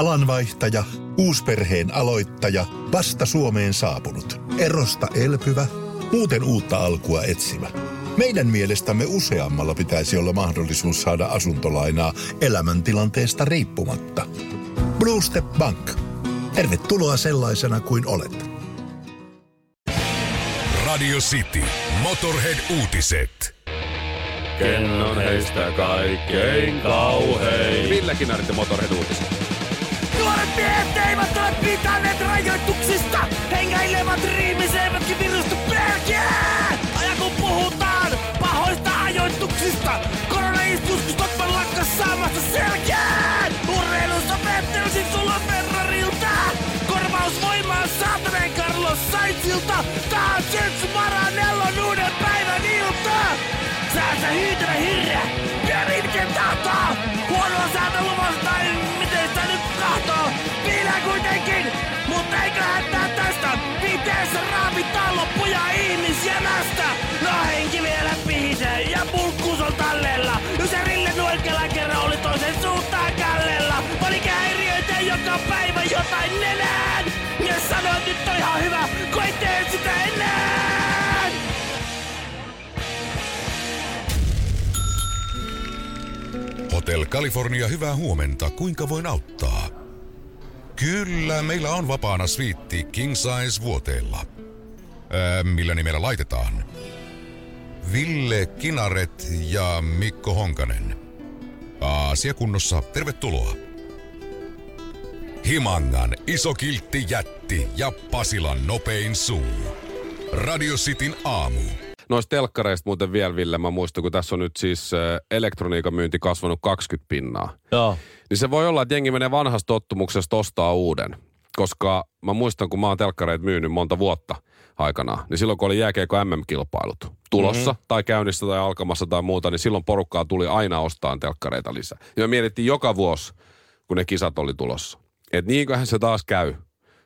Alanvaihtaja, uusperheen aloittaja, vasta Suomeen saapunut, erosta elpyvä, muuten uutta alkua etsimä. Meidän mielestämme useammalla pitäisi olla mahdollisuus saada asuntolainaa elämäntilanteesta riippumatta. Blue Step Bank. Tervetuloa sellaisena kuin olet. Radio City. Motorhead-uutiset. Ken on heistä kaikkein kauhein? Ville Kinarit ja Motorhead-uutiset. Miehet eivät ole pitäneet rajoituksista. Hengäilevät riimissä eivätkin virusta pelkää. Ja kun puhutaan pahoista ajoituksista, koronaistus tästä piteessä raavittaa loppuja ihmisjämästä. No henki vielä pihisee ja pulkkuus on tallella. Jos Rille oikealla kerran oli toisen suuntaan kallella. Oli häiriöitä joka päivä jotain nenään. Ja sanoit nyt on ihan hyvä, kun ei tee sitä enää. Hotel California, hyvää huomenta. Kuinka voin auttaa? Kyllä, meillä on vapaana sviitti King Size vuoteella. Ää, millä nimellä laitetaan? Ville Kinaret ja Mikko Honkanen. Aasia kunnossa, tervetuloa. Himangan iso kiltti jätti ja Pasilan nopein suu. Radio Cityn aamu. Noista telkkareista muuten vielä, Ville, mä muistan, kun tässä on nyt siis elektroniikan myynti kasvanut 20 pinnaa. Joo. Niin se voi olla, että jengi menee vanhasta tottumuksesta ostaa uuden. Koska mä muistan, kun mä oon telkkareita myynyt monta vuotta aikanaan, niin silloin kun oli jääkeikko MM-kilpailut tulossa mm-hmm. tai käynnissä tai alkamassa tai muuta, niin silloin porukkaa tuli aina ostaan telkkareita lisää. Ja me mietittiin joka vuosi, kun ne kisat oli tulossa. Että niinköhän se taas käy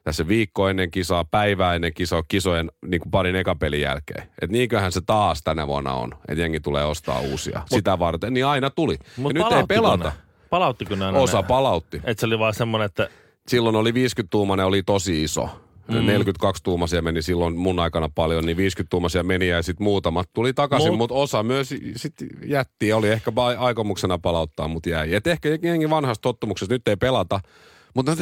tässä viikko ennen kisaa, päivää ennen kisaa, kisojen niin kuin parin eka pelin jälkeen. Että niinköhän se taas tänä vuonna on, että jengi tulee ostaa uusia Mut, sitä varten. Niin aina tuli. Mut ja nyt ei pelata. Ne? Palauttiko ne Osa ne? palautti. Et se oli vaan semmonen, että Silloin oli 50-tuumainen, oli tosi iso. Mm. 42-tuumaisia meni silloin mun aikana paljon, niin 50-tuumaisia meni ja sitten muutamat tuli takaisin, Mut- mutta osa myös sit jätti. Oli ehkä aikomuksena palauttaa, mutta jäi. Et ehkä jengi vanhasta tottumuksesta nyt ei pelata, mutta no,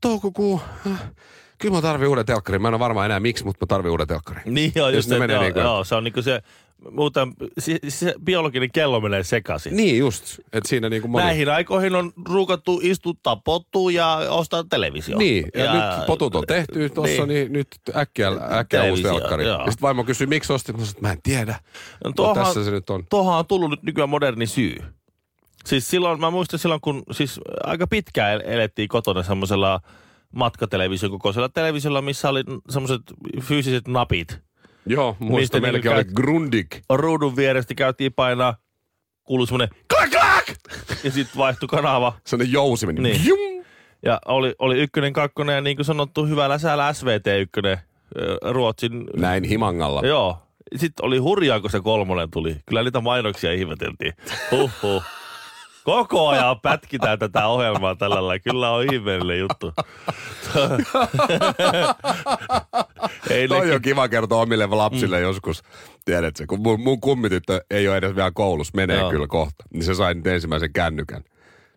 toukokuu, äh, kyllä mä tarvin uuden telkkarin. Mä en ole varma enää miksi, mutta mä tarvin uuden telkkarin. niin joo, just ne se, menee joo, niin kuin- joo, se on niinku se, muuten se, se biologinen kello menee sekaisin. Niin just, että siinä niinku moni... Näihin aikoihin on ruukattu istuttaa pottua ja ostaa televisio. Niin, ja, ja nyt potut on tehty tuossa, niin. niin nyt äkkiä, äkkiä uusi telkkari. joo. Ja sitten vaimo kysyi, miksi ostit? Mä sanoin, että mä en tiedä. No, No, tuohan, tässä se nyt on. tuohan on tullut nyt nykyään moderni syy. Siis silloin, mä muistan silloin, kun siis aika pitkään el- elettiin kotona semmoisella matkatelevision kokoisella televisiolla, missä oli semmoiset fyysiset napit. Joo, muista niinku oli käyt- Grundig. Ruudun vierestä käytiin painaa, kuului semmoinen klak klak! Ja sitten vaihtui kanava. Sellainen jousi meni. Niin. Jum! Ja oli, oli ykkönen, kakkonen ja niin kuin sanottu, hyvällä säällä SVT ykkönen Ruotsin. Näin himangalla. Joo. Sitten oli hurjaa, kun se kolmonen tuli. Kyllä niitä mainoksia ihmeteltiin. Huhhuh. Koko ajan pätkitään tätä ohjelmaa tällä lailla. Kyllä on ihmeellinen juttu. Ei Toi on kiva kertoa omille lapsille mm. joskus. Tiedätkö, kun mun, mun kummityttö ei ole edes vielä koulussa, menee Joo. Kyllä kohta. Niin se sai nyt ensimmäisen kännykän.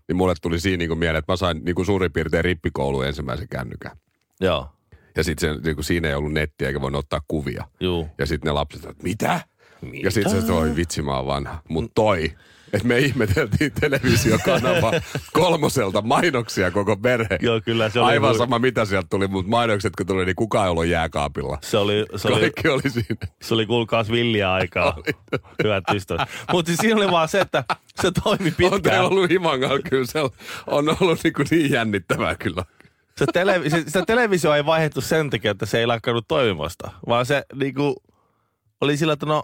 Niin mulle tuli siinä niinku mieleen, että mä sain niinku suurin piirtein rippikouluun ensimmäisen kännykän. Joo. Ja sitten niinku siinä ei ollut nettiä eikä voinut ottaa kuvia. Juu. Ja sitten ne lapset, että mitä? mitä? Ja sitten se toi vitsi mä oon vanha. Mut toi, että me ihmeteltiin televisiokanava kolmoselta mainoksia koko perhe. Joo, kyllä se oli Aivan sama mitä sieltä tuli, mutta mainokset kun tuli, niin kukaan ei ollut jääkaapilla. Se oli, se oli, Kaikki oli siinä. se oli kuulkaas villiä aikaa. Hyvät ystävät. Mutta siis siinä oli vaan se, että se toimi On teillä pitkään. ollut himangalla kyllä, se on- on ollut niin, kuin niin jännittävää kyllä. Se, televi- se, se televisio ei vaihdettu sen takia, että se ei lakkanut toimimasta, vaan se niinku, oli sillä, että no,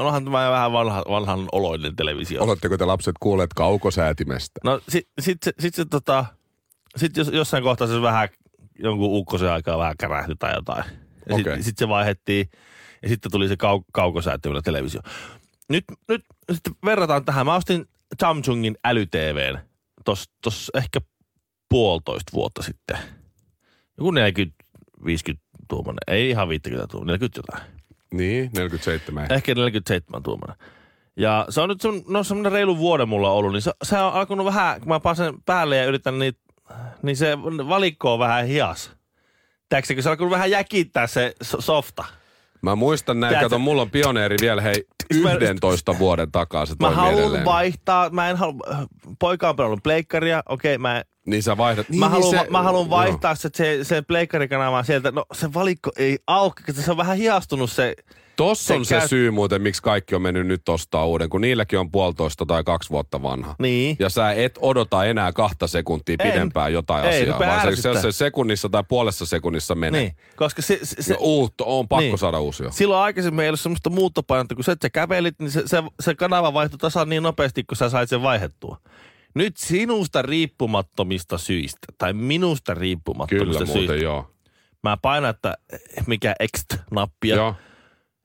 onhan tämä vähän vanha, vanhan oloinen televisio. Oletteko te lapset kuulleet kaukosäätimestä? No sit, sit, sit se tota, sit jos, jossain kohtaa se vähän jonkun ukkosen aikaa vähän kärähti tai jotain. Ja Okei. sitten sit se vaihdettiin ja sitten tuli se kau, kaukosäättimellä televisio. Nyt, nyt sitten verrataan tähän. Mä ostin Samsungin äly-TVn tos, tos ehkä puolitoista vuotta sitten. Joku 40-50 tuumainen. Ei ihan 50 tuumainen, 40 jotain. Niin, 47. Ehkä 47 tuumainen. Ja se on nyt semmoinen, no semmoinen reilu vuoden mulla ollut, niin se, se on alkanut vähän, kun mä panen sen päälle ja yritän niin, niin se valikko on vähän hias. Tiedätkö, kun se alkanut vähän jäkittää se so- softa. Mä muistan näin, Tiedätkö- kato, mulla on pioneeri vielä hei Mä- 11 vuoden takaa se Mä haluan edelleen. vaihtaa, mä en halua, poika on pelannut pleikkaria, okei, mä, Niin sä vaihdat. Niin, mä, niin haluan, se, mä haluan vaihtaa se, se, se pleikkarikanava sieltä, no se valikko ei auki, se on vähän hiastunut se, Tossa on se käy- syy muuten, miksi kaikki on mennyt nyt ostaa uuden, kun niilläkin on puolitoista tai kaksi vuotta vanha. niin. Ja sä et odota enää kahta sekuntia En. pidempään jotain Ei, asiaa, rupea vaan se, ärsyttää. se, se sekunnissa tai puolessa sekunnissa menee. Niin, koska se, se, Se, no, uutta, on pakko Niin. saada uusia. silloin aikaisemmin ei ollut semmoista muuttopainetta, kun sä, sä kävelit, niin se, se, se kanava vaihtui tasan niin nopeasti, kun sä sait sen vaihettua. Nyt sinusta riippumattomista syistä, tai minusta riippumattomista Kyllä syistä, muuten, joo. mä painan, että mikä Ext-nappia, Joo.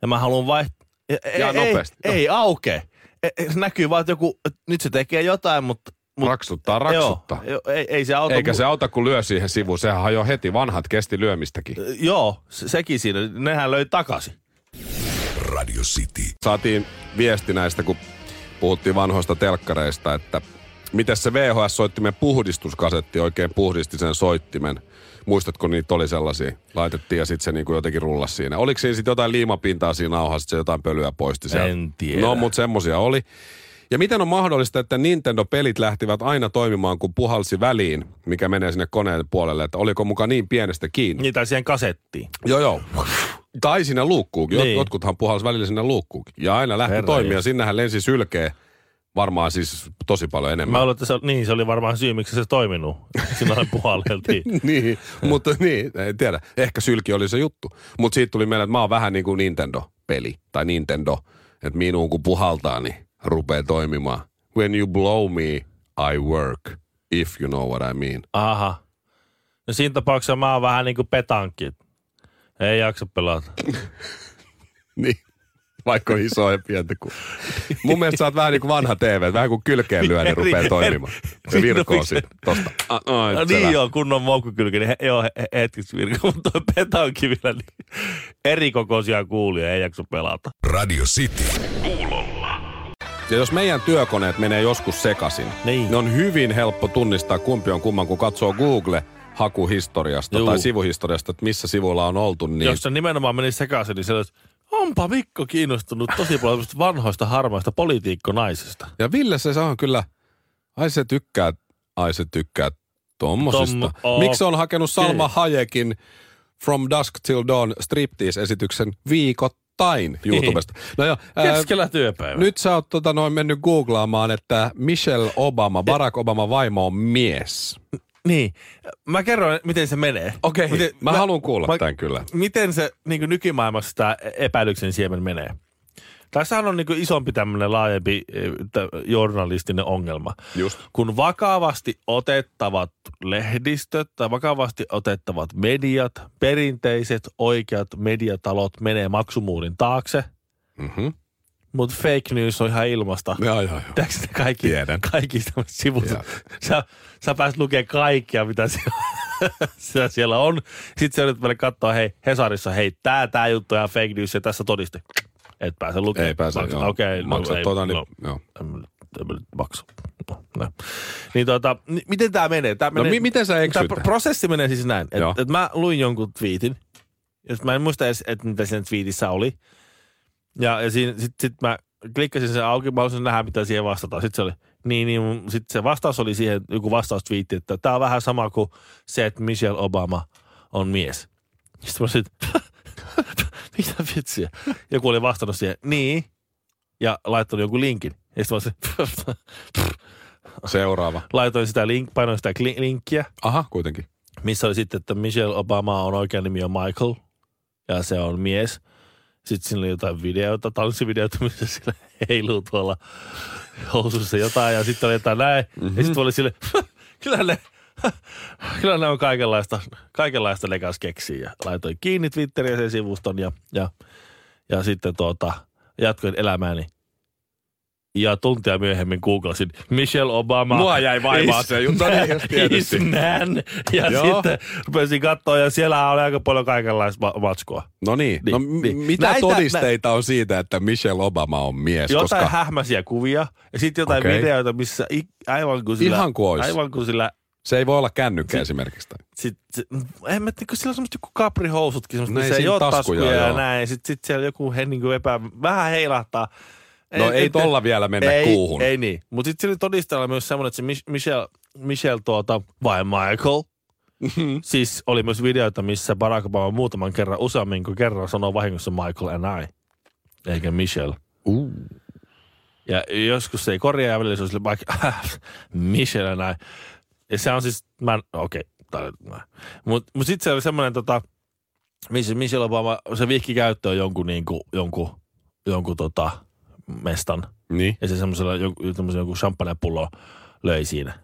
Ja mä haluan vaihtaa. Ei, Ja ei, nopeasti, Ei, ei aukee. Ei, se näkyy vaan, että joku, että nyt se tekee jotain, mutta... mutta Raksuttaa, raksuttaa. Joo, ei, ei se auta. Eikä mu- se auta, kun lyö siihen sivuun. Sehän hajoaa heti. Vanhat kesti lyömistäkin. Joo, se, sekin siinä. Nehän löi takaisin. Radio City. Saatiin viesti näistä, kun puhuttiin vanhoista telkkareista, että miten se VHS-soittimen puhdistuskasetti oikein puhdisti sen soittimen. Muistatko niitä oli sellaisia? Laitettiin ja sitten se niinku jotenkin rullasi siinä. Oliko siinä sitten jotain liimapintaa siinä nauhassa, se jotain pölyä poisti sieltä? En tiedä. No, mutta semmosia oli. Ja miten on mahdollista, että Nintendo-pelit lähtivät aina toimimaan, kun puhalsi väliin, mikä menee sinne koneen puolelle, että oliko mukaan niin pienestä kiinni? Niitä siihen kasettiin. Joo, joo. Tai sinne luukkuukin. Niin. Jotkuthan puhalsi välillä sinne luukkuukin. Ja aina lähti Herra toimia. Sinnehän lensi sylkeä varmaan siis tosi paljon enemmän. Mä luulen, että se, niin, se oli varmaan syy, miksi se toiminut. Siinä puhalleltiin. niin, mutta niin, en tiedä. Ehkä sylki oli se juttu. Mutta siitä tuli mieleen, että mä oon vähän niin kuin Nintendo-peli. Tai Nintendo. Että minuun kun puhaltaa, niin rupeaa toimimaan. When you blow me, I work. If you know what I mean. Aha. No siinä tapauksessa mä oon vähän niin kuin petankki. Ei jaksa pelata. Niin. Vaikka on iso ja pientä kuin. Mun mielestä sä oot vähän niin kuin vanha TV, vähän kuin kylkeen lyö, niin rupeaa eri- toimimaan. Se Siinä virkoo on se- siitä tosta. Ah, ai, No selä. niin joo, kunnon moukkukylki, niin he, joo, he, he, hetkistä virka, mutta toi petanki vielä niin eri kokoisia kuulia, ei jaksa pelata. Radio City. Ja jos meidän työkoneet menee joskus sekaisin, Niin. niin on hyvin helppo tunnistaa kumpi on kumman, kun katsoo Google hakuhistoriasta Juu. tai sivuhistoriasta, että missä sivuilla on oltu, niin Jos se nimenomaan meni sekaisin, niin se olisi, onpa Mikko kiinnostunut tosi paljon vanhoista harmaista politiikkonaisista. Ja Ville se on kyllä, ai se tykkää, ai se tykkää tommosista. Tommo- oo. Miksi on hakenut Salma Okei. Hayekin From Dusk Till Dawn striptease-esityksen viikoittain YouTubesta. No joo, ää, Keskellä työpäivää. nyt sä oot tota, noin mennyt googlaamaan, että Michelle Obama, Barack Obama vaimo on mies. Niin. Mä kerron, miten se menee. Okei, Miten- mä, mä haluan kuulla tämän kyllä. Miten se niin nykymaailmassa tämä epäilyksen siemen menee? Tässähän on niin isompi tämmöinen laajempi tä- journalistinen ongelma. Just. Kun vakavasti otettavat lehdistöt tai vakavasti otettavat mediat, perinteiset oikeat mediatalot menee maksumuurin taakse, Mhm. Mutta fake news on ihan ilmasta. Joo, joo, joo. Tiedätkö ne kaikki, Tiedän. kaikki sivut? Joo. Sä, sä pääset lukemaan kaikkia, mitä siellä, siellä on. Sitten sä yrität vielä katsoa, hei, Hesarissa, hei, tää, tää juttu on ihan fake news ja tässä todiste. Et pääse lukemaan. Ei pääse, joo. Okei, no, Maksat ei, tuota, niin, no, joo. en en maksa. No, no. Niin tota, ni- miten tämä menee? Tää No menee mi- miten sä eksyit? Tämä prosessi menee siis näin, että et mä luin jonkun twiitin, sit mä en muista edes, että mitä siinä twiitissä oli. Ja, ja siinä, sit, sit mä klikkasin sen auki, mä haluaisin nähdä, mitä siihen vastataan. Sitten se oli, niin, niin sitten se vastaus oli siihen, joku vastaustwiitti, että tämä on vähän sama kuin se, että Michelle Obama on mies. Sitten mä sit, mitä vitsiä? Joku oli vastannut siihen, niin, ja laittanut jonkun linkin. Ja sitten mä sit, Seuraava. laitoin sitä link, painoin sitä kli- linkkiä, Aha, kuitenkin. missä oli sitten, että Michelle Obama on oikea nimi on Michael ja se on mies. Sitten siinä oli jotain videota, tanssivideota, missä sillä heiluu tuolla housussa jotain ja sitten oli jotain näin. Mm-hmm. Ja sitten oli sille, kyllä ne, kyllä ne on kaikenlaista, kaikenlaista ne kanssa keksii. Ja laitoin kiinni Twitteriä sen sivuston ja, ja, ja sitten tuota, jatkoin elämääni ja tuntia myöhemmin googlasin Michelle Obama. Mua jäi vaimaa is- se juttu, no niin, is man. Ja Joo. sitten rupesin katsoa ja siellä oli aika paljon kaikenlaista ma- matskua. No niin, Niin, no niin. mitä Näitä- todisteita on siitä, että Michelle Obama on mies? Jotain koska hähmäisiä kuvia ja sitten jotain Okei. videoita, missä i- aivan kuin sillä... Ihan kuin ois. Aivan kuin sillä... se ei voi olla kännykkä esimerkiksi. tai- Sit, en mä tiedä, kun sillä on semmoista joku kaprihousutkin, semmoista, No ei missä ei ole taskuja, taskuja ja näin. Sitten sit siellä joku he, niin epä, vähän heilahtaa. No ei tolla vielä mennä ei, kuuhun. Ei niin. Mutta sitten oli todistella myös semmoinen, että se Mich- Michelle, Michelle tuota, vai Michael, siis oli myös videoita, missä Barack Obama muutaman kerran, useammin kuin kerran sanoo vahingossa Michael and I, eikä Michelle. Uh. Ja joskus se ei korjaa ja välillä se on sille Michael, Michelle and I. Ja se on siis, mä, okei, okay, mutta mut sitten se oli semmoinen tota, missä Michelle Obama, se vihki käyttöön jonkun, niinku, jonkun, jonkun tota, mestan. Niin. Ja se semmoisella joku, joku champagnepullo löi siinä.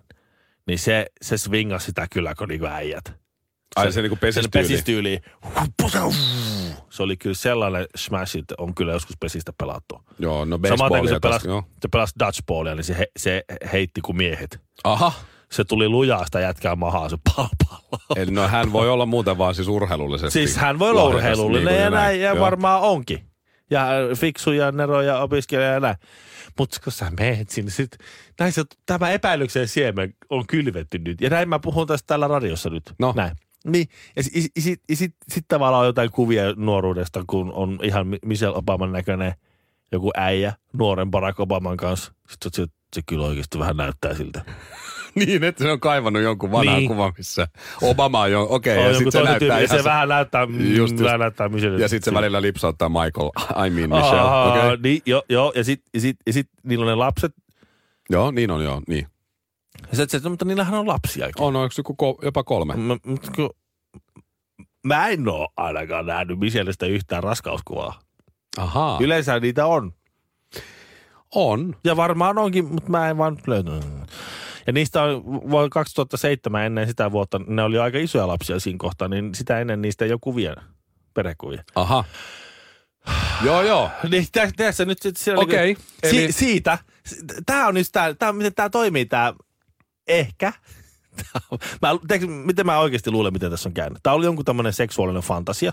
Niin se, se swingasi sitä kyllä, kun niinku äijät. Ai se niinku Sen pesistyyli. pesistyyli. Se oli kyllä sellainen smash, että on kyllä joskus pesistä pelattu. Joo, no Samaten kun se pelasi, joo. se pelasi dodgeballia, niin se, he, se heitti kuin miehet. Aha. Se tuli lujaa sitä jätkää mahaa, se pallo. Eli no hän voi olla muuten vaan siis urheilullisesti. Siis hän voi olla urheilullinen niin ja näin, ja varmaan onkin. Ja äh, fiksu ja nero ja näin. Mutta kun sä meet sinne, sit, näin se, tämä epäilyksen siemen on kylvetty nyt. Ja näin mä puhun tästä täällä radiossa nyt. No. Näin. Niin, ja sitten sit, sit, sit, sit tavallaan on jotain kuvia nuoruudesta, kun on ihan Mi- Michelle Obaman näköinen joku äijä nuoren Barack Obaman kanssa. Sitten se, se kyllä oikeasti vähän näyttää siltä. niin, että se on kaivannut jonkun vanhan Niin. kuvan, missä Obama on jo, okei, okay, on ja sitten se näyttää ihan... se vähän näyttää, Just, just, just. näyttää Michelle. ja sitten se välillä lipsauttaa Michael, I mean Michelle. Aa, Okei. niin, joo, joo, ja sitten ja sit, ja sit, niillä on ne lapset. Joo, niin on joo, niin. Ja sit, sit, mutta niillähän on lapsiakin. On, onko joku jopa kolme? Mä, mä en oo ainakaan nähnyt Michellestä yhtään raskauskuvaa. Ahaa, Yleensä niitä on. on. Ja varmaan onkin, mutta mä en vaan löytänyt. Ja niistä on vuonna 2007 ennen sitä vuotta, ne oli aika isoja lapsia siinä kohtaa, niin sitä ennen niistä ei ole kuvia, perhekuvia. Aha. joo, joo. Niin tä- tässä nyt sit siellä Okei, niinku- eli- si- siitä, tämä on nyt tää, miten tämä toimii tämä, ehkä. Tää on- mä, tiedätkö, miten mä oikeasti luulen, miten tässä on käynyt. Tämä oli jonkun tämmöinen seksuaalinen fantasia,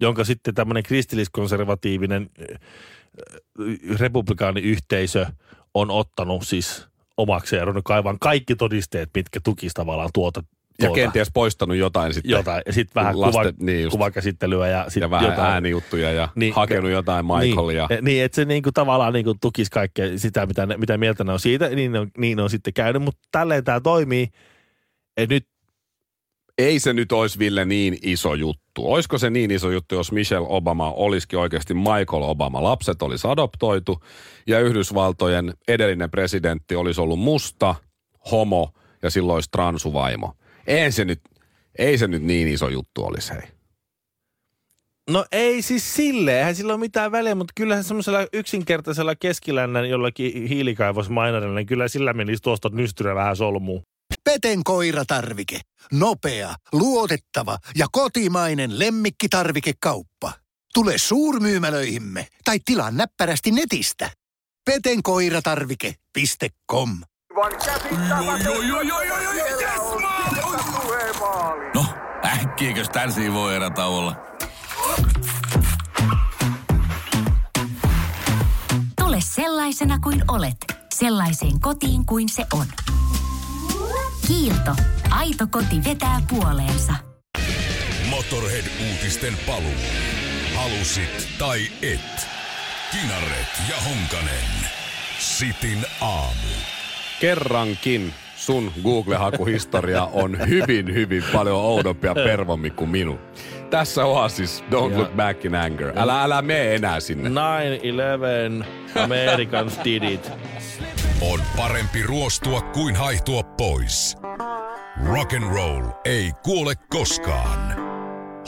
jonka sitten tämmöinen kristilliskonservatiivinen äh, äh, republikaaniyhteisö on ottanut siis omakseen ja ruvennut kaivan kaikki todisteet, mitkä tukisi tavallaan tuota. Ja tuota kenties poistanut jotain sitten. jotain. Ja sitten vähän Lasten- kuva, niin just. kuvakäsittelyä ja sitten Ja vähän jotain. äänijuttuja ja Niin. hakenut jotain Michaelia. Niin, niin että se niinku tavallaan niinku tukisi kaikkea sitä, mitä, ne, mitä mieltä ne on siitä, niin ne on, niin ne on sitten käynyt. Mutta tälleen tämä toimii. Et nyt Ei se nyt olisi Ville niin iso juttu. Olisiko se niin iso juttu, jos Michelle Obama olisikin oikeasti Michael Obama? Lapset olisi adoptoitu ja Yhdysvaltojen edellinen presidentti olisi ollut musta, homo ja silloin olisi transuvaimo. Ei se nyt, ei se nyt niin iso juttu olisi, hei. No ei siis silleen, eihän sillä ole mitään väliä, mutta kyllähän semmoisella yksinkertaisella keskilännän jollakin hiilikaivosmainerilla, niin kyllä sillä menisi tuosta nystyrä vähän solmuun. Peten koiratarvike. Nopea, luotettava ja kotimainen lemmikkitarvikekauppa. Tule suurmyymälöihimme tai tilaa näppärästi netistä. petenkoiratarvike.com No, äkkiäkös tän voi erätauolla? Tule sellaisena kuin olet, sellaiseen kotiin kuin se on. Kiilto. Aito koti vetää puoleensa. Motorhead-uutisten paluu. Halusit tai et. Kinaret ja Honkanen. Sitin aamu. Kerrankin sun Google-hakuhistoria on hyvin, hyvin paljon oudompia pervommin kuin minun. Tässä Oasis, Don't Ja- Look Back in Anger. Älä, älä mene enää sinne. 9-11, Americans did it. On parempi ruostua kuin haihtua pois. Rock and roll ei kuole koskaan.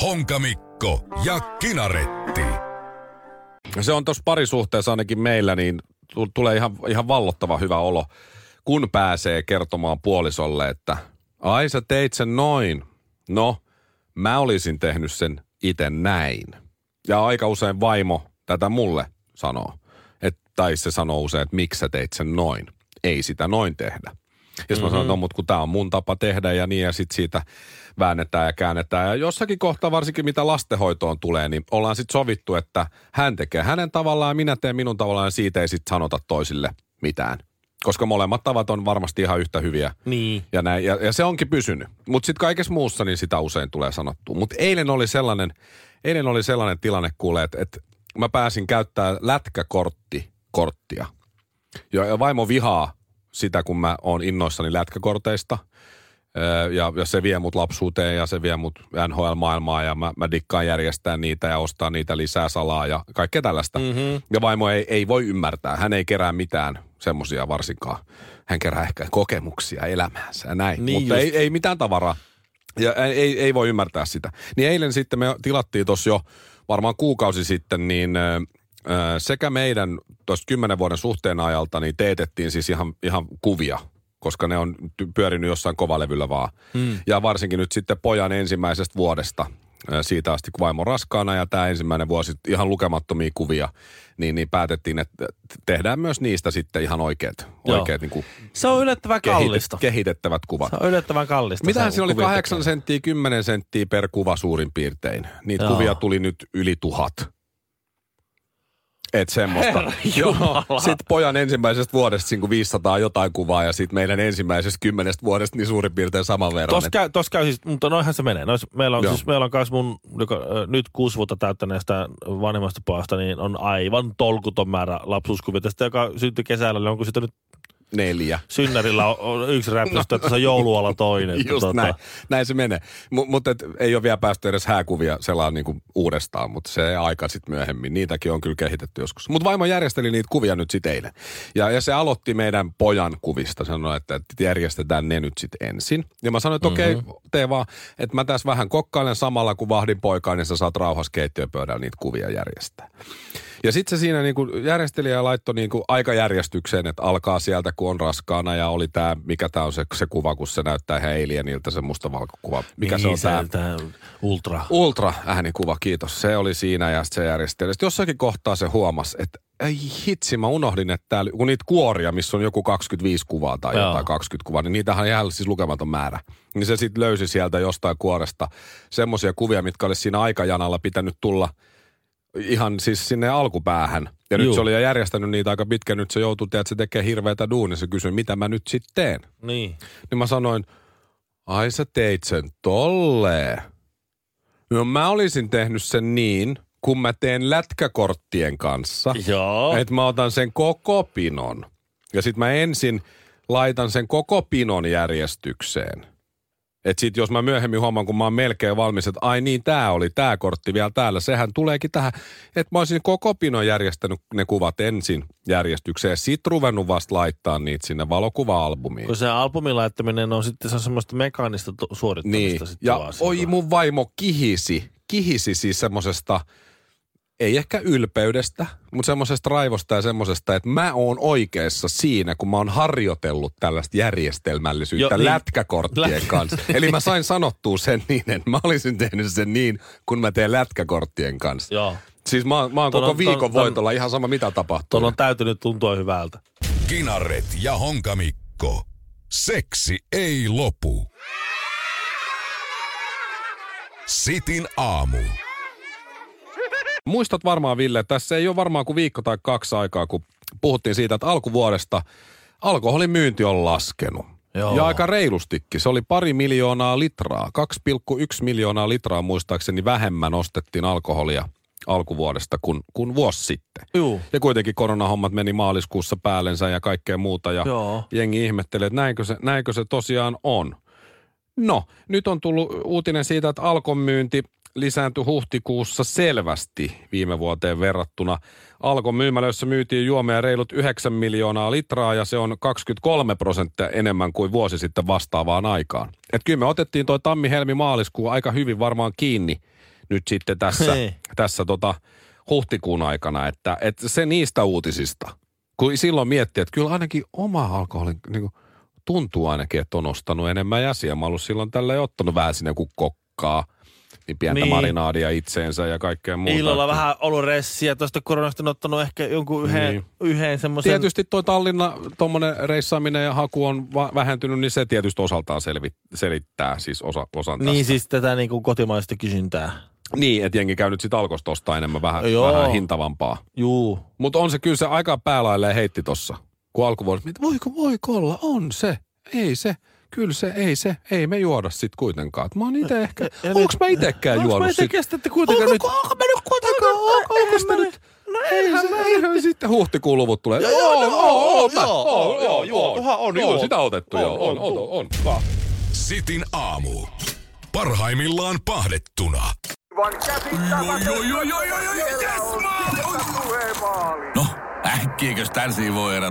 Honkamikko ja Kinaretti. Se on tuossa parisuhteessa ainakin meillä, niin tu- tulee ihan, ihan vallottava hyvä olo, kun pääsee kertomaan puolisolle, että ai sä teit sen noin. No, mä olisin tehnyt sen itse näin. Ja aika usein vaimo tätä mulle sanoo. Tai se sanoo usein, että miksi sä teit sen noin. Ei sitä noin tehdä. Ja mm-hmm. mä sanon, että no, mutta kun tämä on mun tapa tehdä ja niin, ja sitten siitä väännetään ja käännetään. Ja jossakin kohtaa, varsinkin mitä lastenhoitoon tulee, niin ollaan sitten sovittu, että hän tekee hänen tavallaan ja minä teen minun tavallaan ja siitä ei sitten sanota toisille mitään. Koska molemmat tavat on varmasti ihan yhtä hyviä. Niin. Ja, näin, ja, ja se onkin pysynyt. Mutta sitten kaikessa muussa niin sitä usein tulee sanottua. Mutta eilen oli sellainen, eilen oli sellainen tilanne kuule, että, että mä pääsin käyttää lätkäkortti, korttia. Ja, vaimo vihaa sitä, kun mä oon innoissani lätkäkorteista. Ja, ja se vie mut lapsuuteen ja se vie mut NHL-maailmaan ja mä, mä dikkaan järjestää niitä ja ostaa niitä lisää salaa ja kaikkea tällaista. Mm-hmm. Ja vaimo ei, ei voi ymmärtää. Hän ei kerää mitään semmosia varsinkaan. Hän kerää ehkä kokemuksia elämäänsä ja näin. Niin Mutta just. ei, ei mitään tavaraa. Ja ei, ei voi ymmärtää sitä. Niin eilen sitten me tilattiin tuossa jo varmaan kuukausi sitten, niin sekä meidän tuosta kymmenen vuoden suhteen ajalta, niin teetettiin siis ihan, ihan kuvia, koska ne on pyörinyt jossain kovalevyllä vaan. Mm. Ja varsinkin nyt sitten pojan ensimmäisestä vuodesta, siitä asti kun vaimo on raskaana ja tämä ensimmäinen vuosi ihan lukemattomia kuvia, niin, niin päätettiin, että tehdään myös niistä sitten ihan oikeat, Joo. oikeat niin kuin Se on yllättävän kallista. kehitettävät kuvat. Se on yllättävän kallista. Mitähän siinä oli kuvien 8 tekeminen. senttiä, 10 senttiä per kuva suurin piirtein. Niitä Joo. kuvia tuli nyt yli tuhat. Et semmoista. Herra Joo, Jumala. sit pojan ensimmäisestä vuodesta niin kuin 500 jotain kuvaa ja sitten meidän ensimmäisestä kymmenestä vuodesta niin suurin piirtein saman verran. Tuossa Et- käy, tos käy siis, mutta noihän se menee. Nois, meillä on, Joo. siis, meillä on myös mun, joka, nyt kuusi vuotta täyttäneestä vanhemmasta pojasta, niin on aivan tolkuton määrä lapsuuskuvia. Tästä, joka syntyi kesällä, niin onko sitä nyt Neljä. synnärillä on, yksi räpsistä, että se on joulualla toinen. Just Tota, näin. Näin se menee. Mutta ei ole vielä päästy edes hääkuvia selaan niinku uudestaan, mutta se aika sitten myöhemmin. Niitäkin on kyllä kehitetty joskus. Mutta vaimo järjesteli niitä kuvia nyt sitten eilen. Ja, ja se aloitti meidän pojan kuvista. Sanoi, että, että järjestetään ne nyt sitten ensin. Ja mä sanoin, että okei, okay, tee vaan, että mä tässä vähän kokkailen samalla, kun vahdin poikaa, niin sä saat rauhassa keittiöpöydällä niitä kuvia järjestää. Ja sitten se siinä niinku järjestelijä laittoi niinku aikajärjestykseen, että alkaa sieltä, kun on raskaana ja oli tämä, mikä tämä on se, se kuva, kun se näyttää ihan alienilta, se mustavalkokuva. Mikä niin, se on tämä? tää ultra. Ultra äänikuva, kiitos. Se oli siinä ja se järjesteli. Sitten jossakin kohtaa se huomasi, että ei hitsi, mä unohdin, että täällä, kun niitä kuoria, missä on joku 25 kuvaa tai Joo. jotain 20 kuvaa, niin niitähän on jäällä siis lukematon määrä. Niin se sitten löysi sieltä jostain kuoresta semmoisia kuvia, mitkä olisi siinä aikajanalla pitänyt tulla ihan siis sinne alkupäähän. Ja nyt Juu. se oli jo järjestänyt niitä aika pitkä, nyt se joutui, että se tekee hirveätä duunia. Se kysyi, mitä mä nyt sitten teen. Niin. Niin mä sanoin, ai sä teit sen tolleen. No mä olisin tehnyt sen niin, kun mä teen lätkäkorttien kanssa. Joo. Että mä otan sen koko pinon. Ja sit mä ensin laitan sen koko pinon järjestykseen. Et sit jos mä myöhemmin huomaan, kun mä oon melkein valmis, että ai niin, tää oli tää kortti vielä täällä. Sehän tuleekin tähän, että mä olisin koko pinon järjestänyt ne kuvat ensin järjestykseen. Ja sit ruvennut vasta laittaa niitä sinne valokuva-albumiin. Kun se albumin laittaminen on sitten se on semmoista mekaanista suorittamista. Niin, ja oi mun vaimo kihisi, kihisi siis semmosesta, ei ehkä ylpeydestä, mutta semmosesta raivosta ja semmosesta, että mä oon oikeassa siinä, kun mä oon harjoitellut tällaista järjestelmällisyyttä Jo, niin. lätkäkorttien Lät- kanssa. Eli mä sain sanottua sen niin, että mä olisin tehnyt sen niin, kun mä teen lätkäkorttien kanssa. Joo. Siis mä, mä oon Ton koko on- viikon ton- ton- voitolla ihan sama mitä tapahtuu. Tuon on täytynyt tuntua hyvältä. Kinaret ja Honkamikko. Seksi ei lopu. Sitin aamu. Muistat varmaan, Ville, että tässä ei ole varmaan kuin viikko tai kaksi aikaa, kun puhuttiin siitä, että alkuvuodesta alkoholin myynti on laskenut. Joo. Ja aika reilustikin. Se oli pari miljoonaa litraa. 2,1 miljoonaa litraa muistaakseni vähemmän ostettiin alkoholia alkuvuodesta kuin, kuin vuosi sitten. Juu. Ja kuitenkin koronahommat meni maaliskuussa päällensä ja kaikkea muuta. Ja Joo. jengi ihmettelee, että näinkö se, näinkö se tosiaan on. No, nyt on tullut uutinen siitä, että Alkon myynti lisääntyi huhtikuussa selvästi viime vuoteen verrattuna. Alkon myymälöissä myytiin juomia reilut 9 miljoonaa litraa ja se on 23 prosenttia enemmän kuin vuosi sitten vastaavaan aikaan. Et kyllä me otettiin toi tammi-helmi-maaliskuu aika hyvin varmaan kiinni nyt sitten tässä, Hei. tässä tota huhtikuun aikana, että, että se niistä uutisista. Kun silloin miettii, että kyllä ainakin oma alkoholi niin kuin, tuntuu ainakin, että on ostanut enemmän jäsiä. Mä ollut silloin tällä ottanut vähän sinne kuin kokkaa niin pientä Niin. niin. marinaadia itseensä ja kaikkea muuta. Illalla vähän ollut ressiä. Tuosta koronasta on ottanut ehkä jonkun yhden, Niin. yhden semmoisen... Tietysti toi Tallinna, tuommoinen reissaaminen ja haku on va- vähentynyt, niin se tietysti osaltaan selvi- selittää siis osa, osan Niin tästä. siis tätä niin kuin kotimaista kysyntää. Niin, että jengi käy nyt sit alkosta ostaa enemmän vähän, Joo. vähän hintavampaa. Juu. Mutta on se kyllä se aika päälailleen heitti tossa. Kun alkuvuodesta, että voiko, voiko olla, on se, ei se kyllä se, ei se, ei me juoda sit kuitenkaan. Mä oon itse ehkä, ja, onks mä itekään juonut mä sit? sitten kuitenkaan nyt? Onko mä nyt kuitenkaan, onko, mä nyt? No eihän se, mä. Eihän sitten huhtikuun luvut tulee. Joo, joo, joo, joo, joo, joo, joo, joo, sitä otettu, joo, on, on, on. Sitin aamu. Parhaimmillaan pahdettuna. No, äkkiäkös tän siinä voi erä